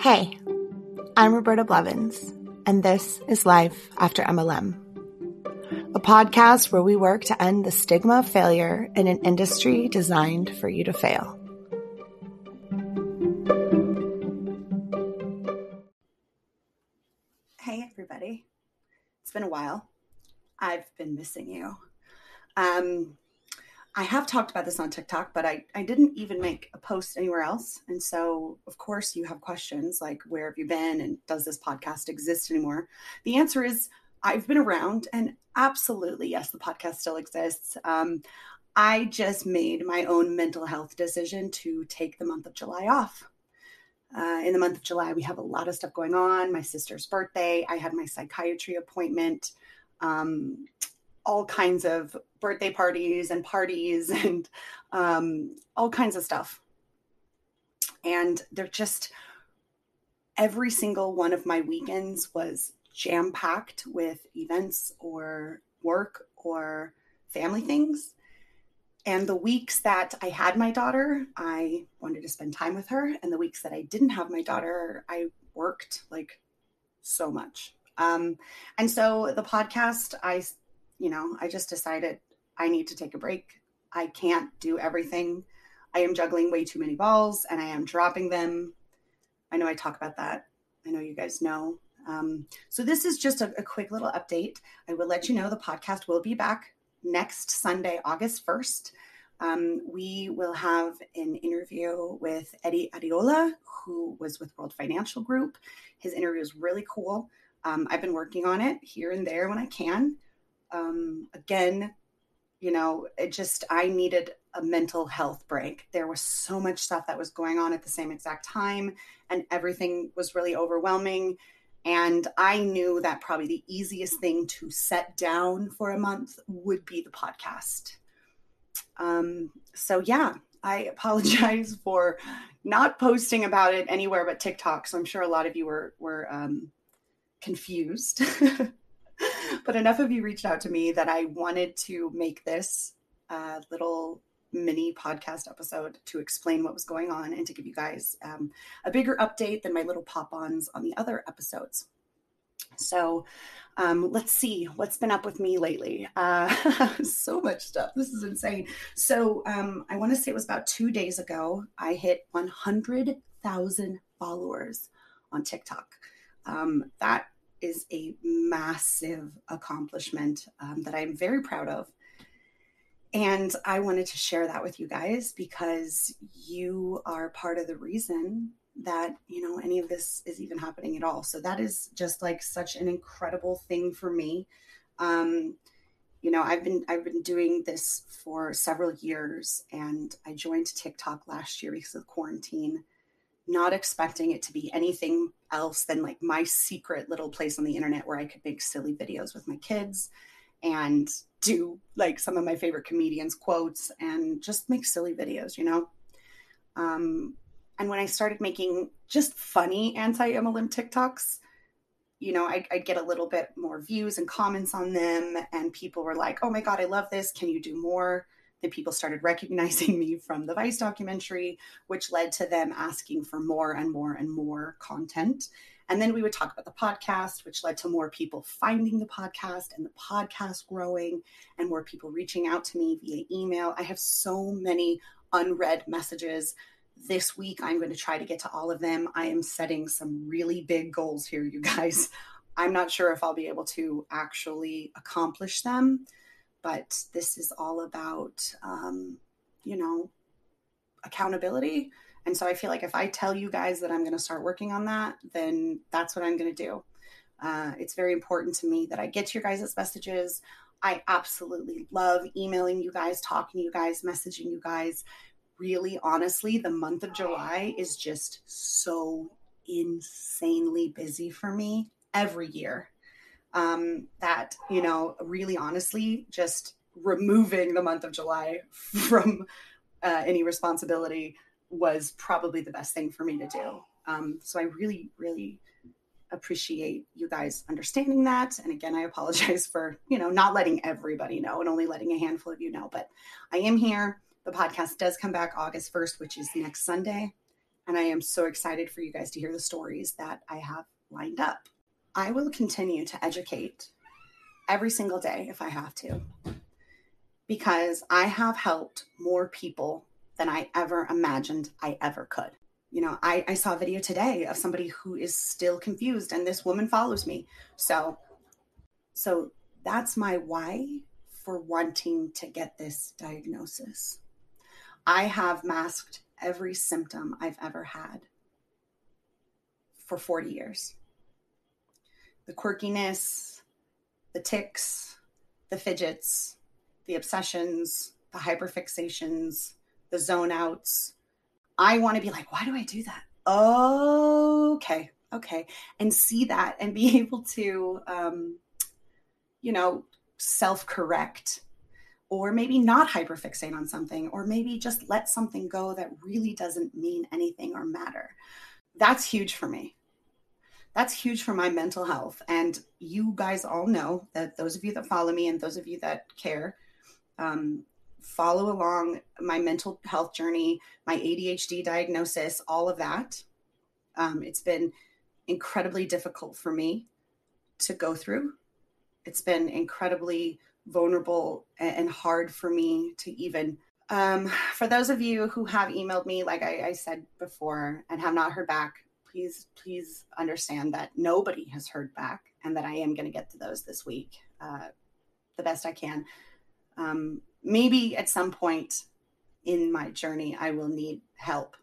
Hey, I'm Roberta Blevins, and this is Life After MLM, a podcast where we work to end the stigma of failure in an industry designed for you to fail. Hey, everybody. It's been a while. I've been missing you. Um, I have talked about this on TikTok, but I, I didn't even make a post anywhere else. And so, of course, you have questions like, where have you been? And does this podcast exist anymore? The answer is, I've been around, and absolutely, yes, the podcast still exists. Um, I just made my own mental health decision to take the month of July off. Uh, in the month of July, we have a lot of stuff going on. My sister's birthday, I had my psychiatry appointment. Um, all kinds of birthday parties and parties and um, all kinds of stuff. And they're just, every single one of my weekends was jam packed with events or work or family things. And the weeks that I had my daughter, I wanted to spend time with her. And the weeks that I didn't have my daughter, I worked like so much. Um, and so the podcast, I you know, I just decided I need to take a break. I can't do everything. I am juggling way too many balls and I am dropping them. I know I talk about that. I know you guys know. Um, so, this is just a, a quick little update. I will let you know the podcast will be back next Sunday, August 1st. Um, we will have an interview with Eddie Ariola, who was with World Financial Group. His interview is really cool. Um, I've been working on it here and there when I can um, again, you know, it just, I needed a mental health break. There was so much stuff that was going on at the same exact time, and everything was really overwhelming. And I knew that probably the easiest thing to set down for a month would be the podcast. Um, so, yeah, I apologize for not posting about it anywhere but TikTok. So I'm sure a lot of you were were um, confused. but enough of you reached out to me that I wanted to make this uh, little mini podcast episode to explain what was going on and to give you guys um, a bigger update than my little pop ons on the other episodes. So um, let's see what's been up with me lately. Uh, so much stuff. This is insane. So um, I want to say it was about two days ago, I hit 100,000 followers on TikTok. Um, that is a massive accomplishment um, that I'm very proud of. And I wanted to share that with you guys because you are part of the reason that, you know, any of this is even happening at all. So that is just like such an incredible thing for me. Um, you know, I've been I've been doing this for several years and I joined TikTok last year because of quarantine not expecting it to be anything else than like my secret little place on the internet where I could make silly videos with my kids and do like some of my favorite comedians' quotes and just make silly videos, you know? Um, and when I started making just funny anti MLM TikToks, you know, I, I'd get a little bit more views and comments on them, and people were like, oh my God, I love this. Can you do more? Then people started recognizing me from the Vice documentary, which led to them asking for more and more and more content. And then we would talk about the podcast, which led to more people finding the podcast and the podcast growing and more people reaching out to me via email. I have so many unread messages. This week, I'm going to try to get to all of them. I am setting some really big goals here, you guys. I'm not sure if I'll be able to actually accomplish them but this is all about um, you know accountability. And so i feel like if i tell you guys that i'm going to start working on that then that's what i'm going to do. Uh, it's very important to me that i get your guys' messages. I absolutely love emailing you guys talking to you guys messaging you guys. Really honestly, the month of July is just so insanely busy for me every year. Um, that, you know, really honestly, just removing the month of July from uh, any responsibility was probably the best thing for me to do. Um, so I really, really appreciate you guys understanding that. And again, I apologize for, you know, not letting everybody know and only letting a handful of you know, but I am here. The podcast does come back August 1st, which is next Sunday. And I am so excited for you guys to hear the stories that I have lined up. I will continue to educate every single day if I have to, because I have helped more people than I ever imagined I ever could. You know I, I saw a video today of somebody who is still confused and this woman follows me. So so that's my why for wanting to get this diagnosis. I have masked every symptom i've ever had for 40 years the quirkiness the tics the fidgets the obsessions the hyperfixations the zone outs I want to be like, why do I do that? Okay, okay, and see that and be able to, um, you know, self correct or maybe not hyperfixate on something, or maybe just let something go that really doesn't mean anything or matter. That's huge for me. That's huge for my mental health. And you guys all know that those of you that follow me and those of you that care, um, follow along my mental health journey, my ADHD diagnosis, all of that. Um, it's been incredibly difficult for me to go through. It's been incredibly vulnerable and hard for me to even. Um, for those of you who have emailed me, like I, I said before, and have not heard back, please, please understand that nobody has heard back and that I am going to get to those this week uh, the best I can. Um, maybe at some point in my journey, I will need help,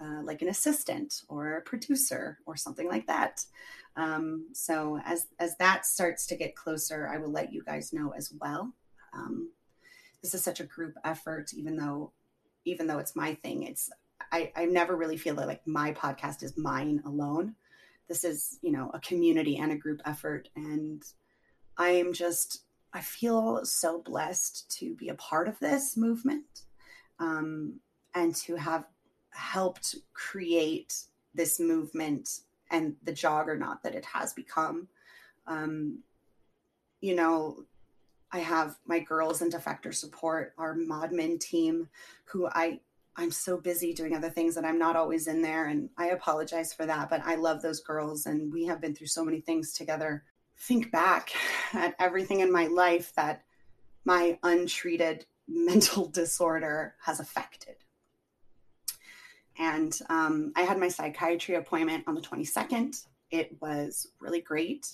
uh, like an assistant or a producer or something like that. Um, so as as that starts to get closer, I will let you guys know as well. Um, this is such a group effort, even though even though it's my thing. It's I, I never really feel that like my podcast is mine alone. This is you know a community and a group effort, and I am just I feel so blessed to be a part of this movement um, and to have helped create this movement and the juggernaut that it has become. Um, you know, I have my girls in defector support, our modmin team, who I I'm so busy doing other things that I'm not always in there, and I apologize for that. But I love those girls, and we have been through so many things together think back at everything in my life that my untreated mental disorder has affected. And um, I had my psychiatry appointment on the 22nd. It was really great.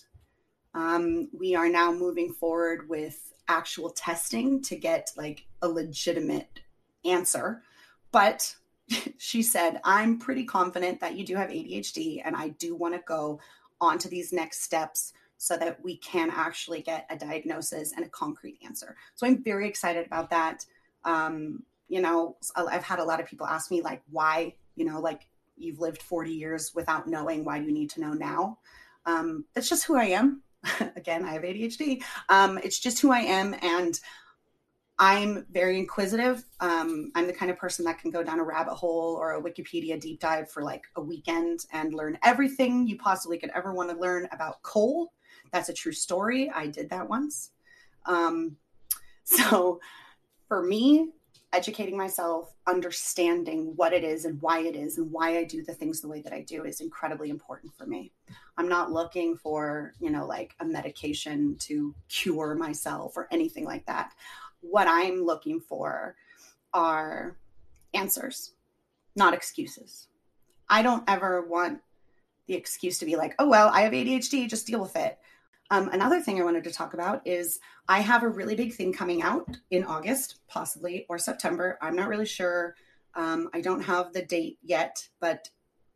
Um, we are now moving forward with actual testing to get like a legitimate answer. But she said, I'm pretty confident that you do have ADHD and I do want to go on to these next steps so that we can actually get a diagnosis and a concrete answer. So I'm very excited about that. Um, you know, I've had a lot of people ask me, like, why, you know, like you've lived 40 years without knowing, why you need to know now? Um, that's just who I am. Again, I have ADHD. Um, it's just who I am. And I'm very inquisitive. Um, I'm the kind of person that can go down a rabbit hole or a Wikipedia deep dive for like a weekend and learn everything you possibly could ever want to learn about coal that's a true story. I did that once. Um, so for me, educating myself, understanding what it is and why it is and why I do the things the way that I do is incredibly important for me. I'm not looking for, you know, like a medication to cure myself or anything like that. What I'm looking for are answers, not excuses. I don't ever want the excuse to be like, oh, well, I have ADHD, just deal with it. Um, another thing I wanted to talk about is I have a really big thing coming out in August, possibly, or September. I'm not really sure. Um, I don't have the date yet, but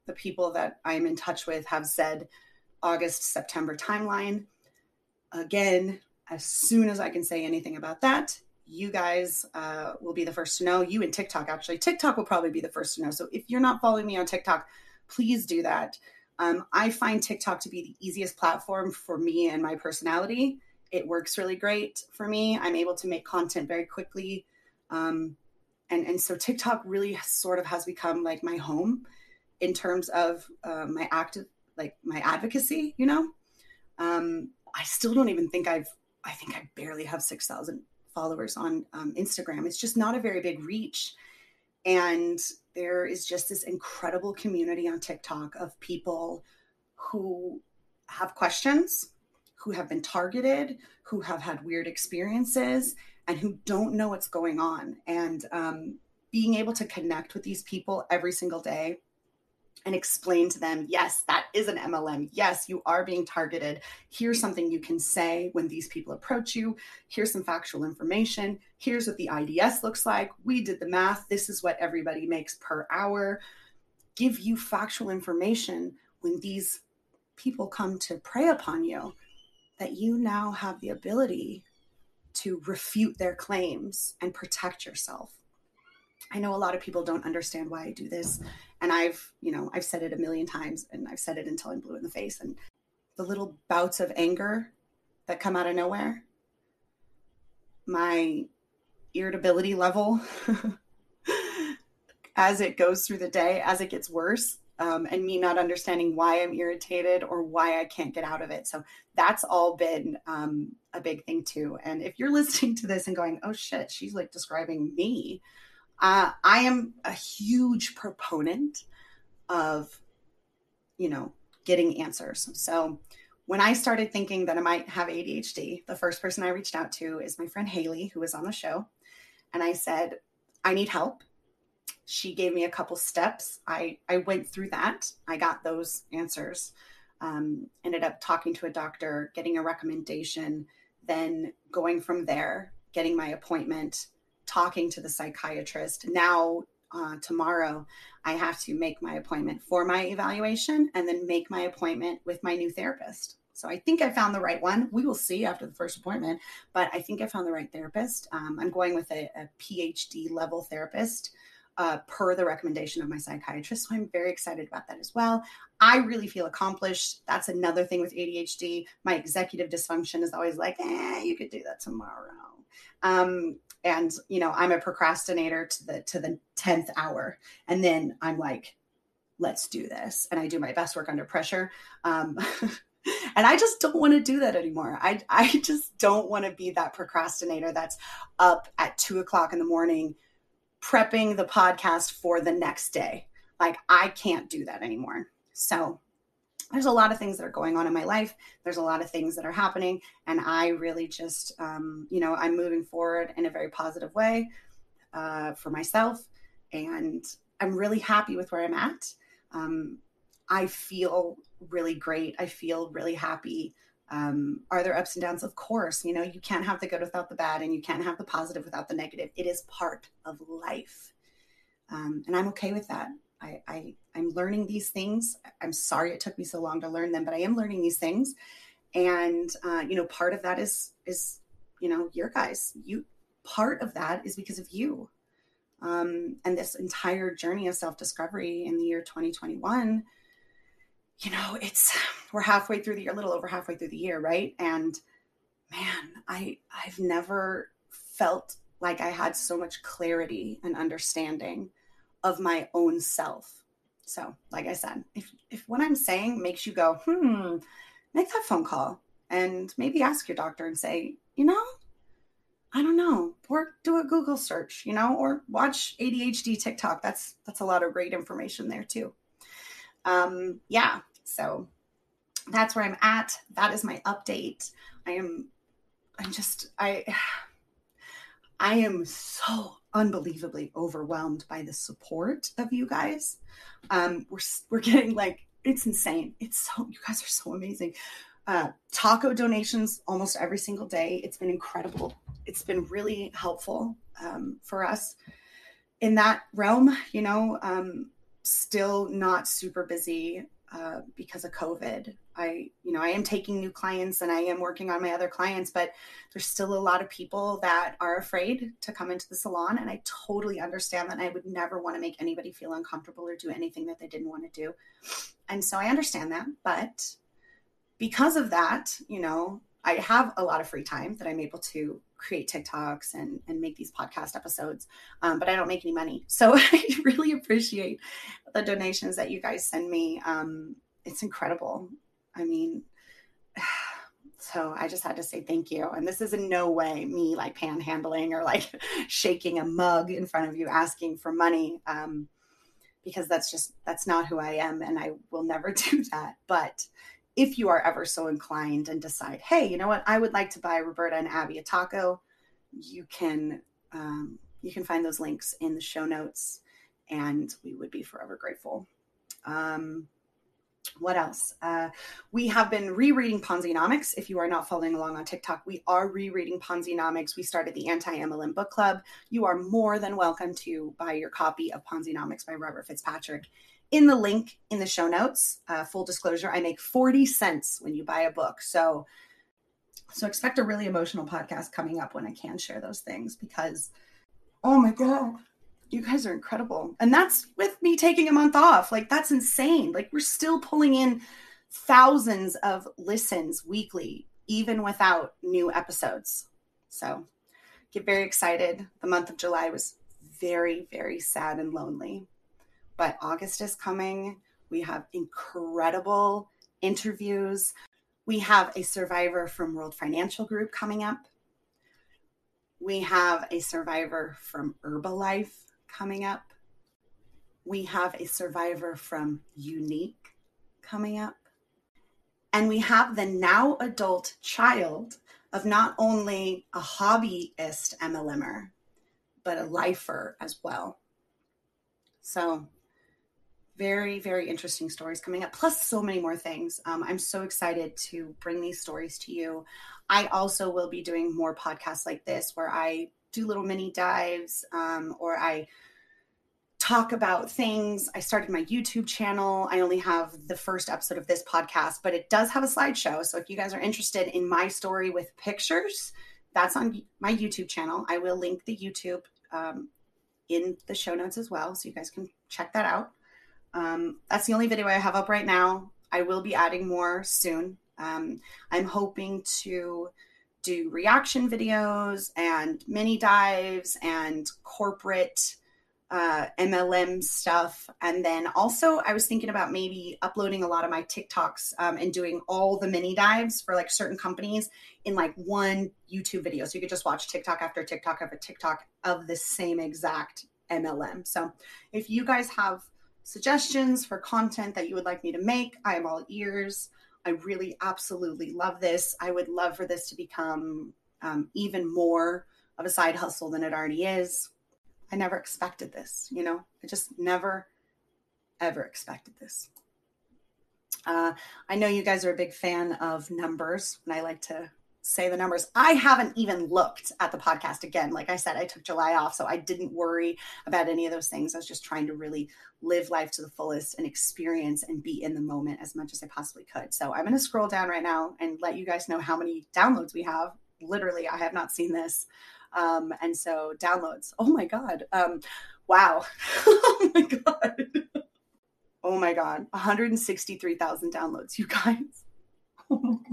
the people that I'm in touch with have said August, September timeline. Again, as soon as I can say anything about that, you guys uh, will be the first to know. You and TikTok, actually. TikTok will probably be the first to know. So if you're not following me on TikTok, please do that. Um, I find TikTok to be the easiest platform for me and my personality. It works really great for me. I'm able to make content very quickly. Um, and, and so TikTok really sort of has become like my home in terms of uh, my active, like my advocacy, you know? Um, I still don't even think I've, I think I barely have 6,000 followers on um, Instagram. It's just not a very big reach. And there is just this incredible community on TikTok of people who have questions, who have been targeted, who have had weird experiences, and who don't know what's going on. And um, being able to connect with these people every single day and explain to them, yes, that is an MLM. Yes, you are being targeted. Here's something you can say when these people approach you. Here's some factual information. Here's what the IDS looks like. We did the math. This is what everybody makes per hour. Give you factual information when these people come to prey upon you that you now have the ability to refute their claims and protect yourself. I know a lot of people don't understand why I do this and I've, you know, I've said it a million times and I've said it until I'm blue in the face. And the little bouts of anger that come out of nowhere, my irritability level as it goes through the day, as it gets worse, um, and me not understanding why I'm irritated or why I can't get out of it. So that's all been um, a big thing too. And if you're listening to this and going, oh shit, she's like describing me, uh, I am a huge proponent of, you know, getting answers. So when I started thinking that I might have ADHD, the first person I reached out to is my friend Haley, who was on the show. And I said, I need help. She gave me a couple steps. I, I went through that. I got those answers. Um, ended up talking to a doctor, getting a recommendation, then going from there, getting my appointment, talking to the psychiatrist. Now, uh, tomorrow, I have to make my appointment for my evaluation and then make my appointment with my new therapist. So I think I found the right one. We will see after the first appointment, but I think I found the right therapist. Um, I'm going with a, a PhD level therapist. Uh, per the recommendation of my psychiatrist. So I'm very excited about that as well. I really feel accomplished. That's another thing with ADHD. My executive dysfunction is always like, eh, you could do that tomorrow. Um, and you know i'm a procrastinator to the to the 10th hour and then i'm like let's do this and i do my best work under pressure um, and i just don't want to do that anymore i i just don't want to be that procrastinator that's up at two o'clock in the morning prepping the podcast for the next day like i can't do that anymore so there's a lot of things that are going on in my life. There's a lot of things that are happening. And I really just, um, you know, I'm moving forward in a very positive way uh, for myself. And I'm really happy with where I'm at. Um, I feel really great. I feel really happy. Um, are there ups and downs? Of course. You know, you can't have the good without the bad, and you can't have the positive without the negative. It is part of life. Um, and I'm okay with that. I, I I'm learning these things. I'm sorry it took me so long to learn them, but I am learning these things. And uh, you know, part of that is is you know your guys. You part of that is because of you. Um, and this entire journey of self discovery in the year 2021. You know, it's we're halfway through the year, a little over halfway through the year, right? And man, I I've never felt like I had so much clarity and understanding of my own self. So, like I said, if if what I'm saying makes you go, hmm, make that phone call and maybe ask your doctor and say, you know, I don't know, or do a Google search, you know, or watch ADHD TikTok. That's that's a lot of great information there too. Um, yeah, so that's where I'm at. That is my update. I am I'm just I I am so unbelievably overwhelmed by the support of you guys. Um, we're we're getting like it's insane. It's so you guys are so amazing. Uh, taco donations almost every single day. It's been incredible. It's been really helpful um, for us in that realm. You know, um, still not super busy uh, because of COVID. I, you know, I am taking new clients and I am working on my other clients, but there's still a lot of people that are afraid to come into the salon. And I totally understand that. I would never want to make anybody feel uncomfortable or do anything that they didn't want to do. And so I understand that. But because of that, you know, I have a lot of free time that I'm able to create TikToks and, and make these podcast episodes, um, but I don't make any money. So I really appreciate the donations that you guys send me. Um, it's incredible. I mean, so I just had to say thank you. And this is in no way me like panhandling or like shaking a mug in front of you asking for money. Um, because that's just that's not who I am and I will never do that. But if you are ever so inclined and decide, hey, you know what, I would like to buy Roberta and Abby a taco, you can um, you can find those links in the show notes, and we would be forever grateful. Um, what else? Uh, we have been rereading Ponzinomics. If you are not following along on TikTok, we are rereading Ponzinomics. We started the Anti MLM Book Club. You are more than welcome to buy your copy of Ponzinomics by Robert FitzPatrick in the link in the show notes. Uh, full disclosure, I make 40 cents when you buy a book. So, so expect a really emotional podcast coming up when I can share those things because, oh my God, you guys are incredible. And that's with me taking a month off. Like, that's insane. Like, we're still pulling in thousands of listens weekly, even without new episodes. So, get very excited. The month of July was very, very sad and lonely but August is coming. We have incredible interviews. We have a survivor from World Financial Group coming up. We have a survivor from Herbalife coming up. We have a survivor from Younique coming up. And we have the now adult child of not only a hobbyist MLMer, but a lifer as well. So very, very interesting stories coming up, plus so many more things. Um, I'm so excited to bring these stories to you. I also will be doing more podcasts like this where I do little mini dives um, or I talk about things. I started my YouTube channel. I only have the first episode of this podcast, but it does have a slideshow. So if you guys are interested in my story with pictures, that's on my YouTube channel. I will link the YouTube um, in the show notes as well. So you guys can check that out. Um, that's the only video I have up right now. I will be adding more soon. Um, I'm hoping to do reaction videos and mini dives and corporate uh, MLM stuff. And then also, I was thinking about maybe uploading a lot of my TikToks um, and doing all the mini dives for like certain companies in like one YouTube video. So you could just watch TikTok after TikTok after TikTok of the same exact MLM. So if you guys have suggestions for content that you would like me to make, I am all ears. I really absolutely love this. I would love for this to become um, even more of a side hustle than it already is. I never expected this, you know, I just never, ever expected this. Uh, I know you guys are a big fan of numbers, and I like to say the numbers. I haven't even looked at the podcast again. Like I said, I took July off, so I didn't worry about any of those things. I was just trying to really live life to the fullest and experience and be in the moment as much as I possibly could. So I'm going to scroll down right now and let you guys know how many downloads we have. Literally, I have not seen this. Um, and so downloads. Oh my God. Um, wow. oh my God. oh my God. 163,000 downloads, you guys. Oh my God.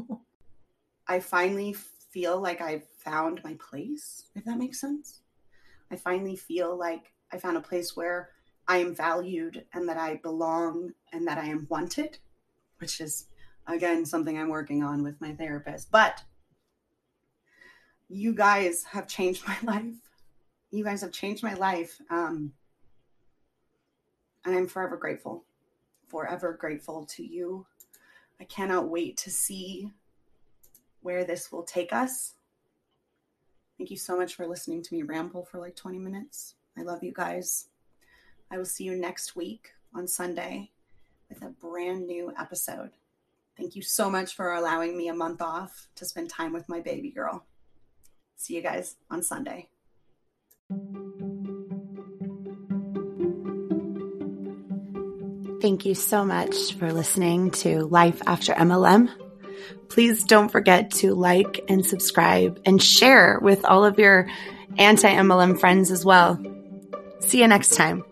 I finally feel like I've found my place, if that makes sense. I finally feel like I found a place where I am valued and that I belong and that I am wanted, which is, again, something I'm working on with my therapist. But you guys have changed my life. You guys have changed my life. Um, and I'm forever grateful, forever grateful to you. I cannot wait to see where this will take us. Thank you so much for listening to me ramble for like 20 minutes. I love you guys. I will see you next week on Sunday with a brand new episode. Thank you so much for allowing me a month off to spend time with my baby girl. See you guys on Sunday. Thank you so much for listening to Life After MLM. Please don't forget to like and subscribe and share with all of your anti MLM friends as well. See you next time.